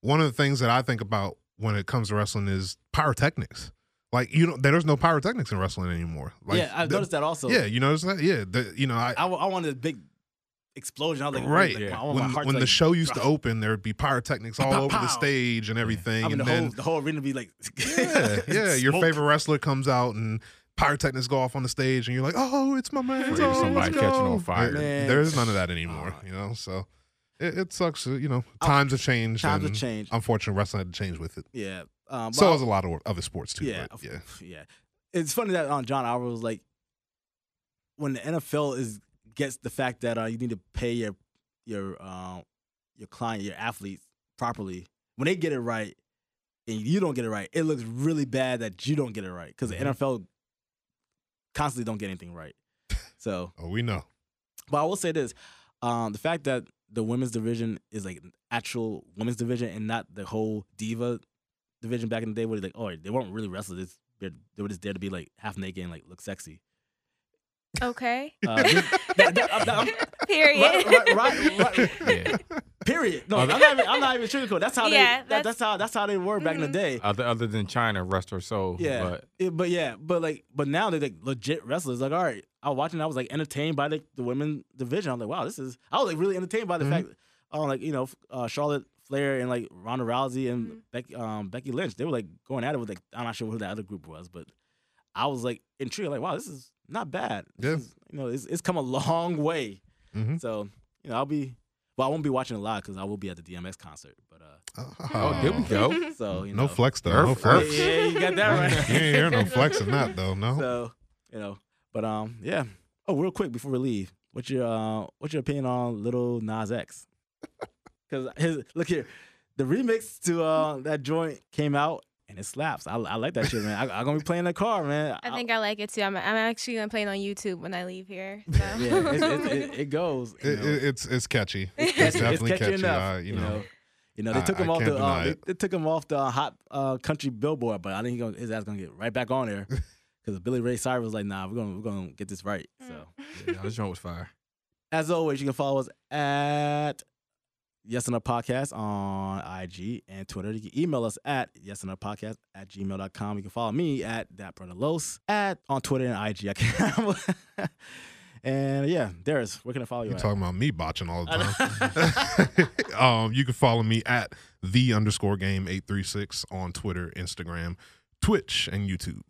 one of the things that I think about when it comes to wrestling is pyrotechnics. Like you know, there's no pyrotechnics in wrestling anymore. Like, yeah, I the- noticed that also. Yeah, you notice that? Yeah, the, you know, I, I, I wanted a big explosion. I was like, Right. like, Yeah. I want when, heart to, when the show used to open, there would be pyrotechnics all over the stage and everything, I mean, and the then whole the whole arena would be like, [LAUGHS] yeah, yeah, [LAUGHS] your favorite wrestler comes out and pyrotechnics go off on the stage, and you're like, oh, it's my man. Afraid Oh, somebody let's catching on fire. Man. There's none of that anymore, Oh. you know. So it, it sucks. uh, You know, times have changed. Times have changed. Unfortunately, wrestling had to change with it. Yeah. Um, So I- has a lot of other sports too. yeah, but yeah. yeah. It's funny that um, John Oliver was like, when the NFL is gets the fact that uh, you need to pay your your um, your client, your athletes properly. When they get it right, and you don't get it right, it looks really bad that you don't get it right because the NFL constantly don't get anything right. [LAUGHS] So, Oh, we know. but I will say this: um, the fact that the women's division is like an actual women's division and not the whole diva division back in the day where they like, oh, they weren't really wrestlers. They were just there to be like half naked and like look sexy. Okay. Uh, [LAUGHS] that- that- I'm- I'm- Period. right, right, right, right. [LAUGHS] Yeah. Period. No, I'm not even. I'm not even sugarcoat. That's how Yeah, they. That, that's- that's how. That's how they were back in the Mhm. day. Other other than Chyna, rest her soul. Yeah. But It- but yeah, but like, but now they're like legit wrestlers. Like, all right, I was watching. I was like entertained by the, the women division. I'm like, wow, this is. I was like really entertained by the Mhm. fact, oh, like you know, uh, Charlotte Flair and like Ronda Rousey and Mhm. Becky, um, Becky Lynch. They were like going at it with like I'm not sure who that other group was, but I was like intrigued. Like, wow, this is not bad. This Yeah. is- you know, it's it's come a long [LAUGHS] way. Mhm. So you know, I'll be. Well, I won't be watching a lot because I will be at the DMX concert. But uh, oh, there we go. [LAUGHS] so you know, No flex though. No flex. Yeah, yeah, you got that [LAUGHS] right. you ain't hear no flex in that though. No. So you know, but um, yeah. Oh, real quick before we leave, what's your uh, what's your opinion on Little Nas X? Because his look here, the remix to uh that joint came out and it slaps. I, I like that shit, man. I, I'm gonna be playing the car, man. I think I like it too. I'm, I'm actually gonna play it on YouTube when I leave here. [LAUGHS] So. yeah, it, it, it, it goes. It, it, it's it's catchy. [LAUGHS] It's It's definitely catchy catchy. enough, uh, you know. You know, they I- took him I off the uh, they, they took him off the hot uh, country billboard, but I think he gonna, his ass gonna get right back on there [LAUGHS] because Billy Ray Cyrus was like, "Nah, we're gonna we're gonna get this right." So. Yeah, this joint was fire. As always, you can follow us at Yes and a Podcast on IG and Twitter. You can email us at yes and podcast at gmail.com. You can follow me at that brother Los at on Twitter and IG. I can't [LAUGHS] and yeah, Darius, where can I follow you You're at? talking about me botching all the time. [LAUGHS] um, you can follow me at the underscore game eight three six on Twitter, Instagram, Twitch, and YouTube.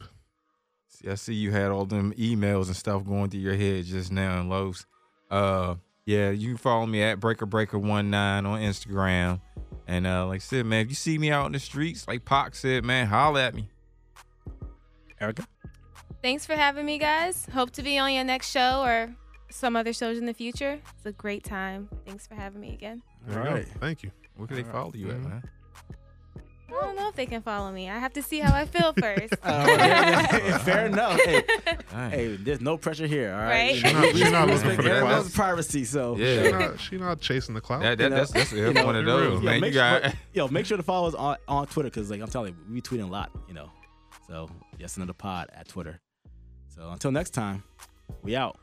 See, I see you had all them emails and stuff going through your head just now, and Los. Uh, yeah, you can follow me at Breaker Breaker One Nine on Instagram. And uh, like I said, man, if you see me out in the streets, like Pac said, man, holla at me. Erica? Thanks for having me, guys. Hope to be on your next show or some other shows in the future. It's a great time. Thanks for having me again. There All you right. Thank you. Where can they All right. follow you at, Mhm. man? I don't know if they can follow me. I have to see how I feel [LAUGHS] first. Uh, yeah, yeah, [LAUGHS] fair enough. Hey, Dang. hey, there's no pressure here, all right? Right. She's not- we- she's not we looking for the everyone's clout. privacy, so Yeah. She not, [LAUGHS] she not chasing the clout. That, that, You know, that's that's you know, one of those, Yo, man. make You got sure, yo, make sure to follow us on, on Twitter because, like I'm telling you, we tweeting a lot, you know. So, yes, another pod at Twitter. So, until next time, we out.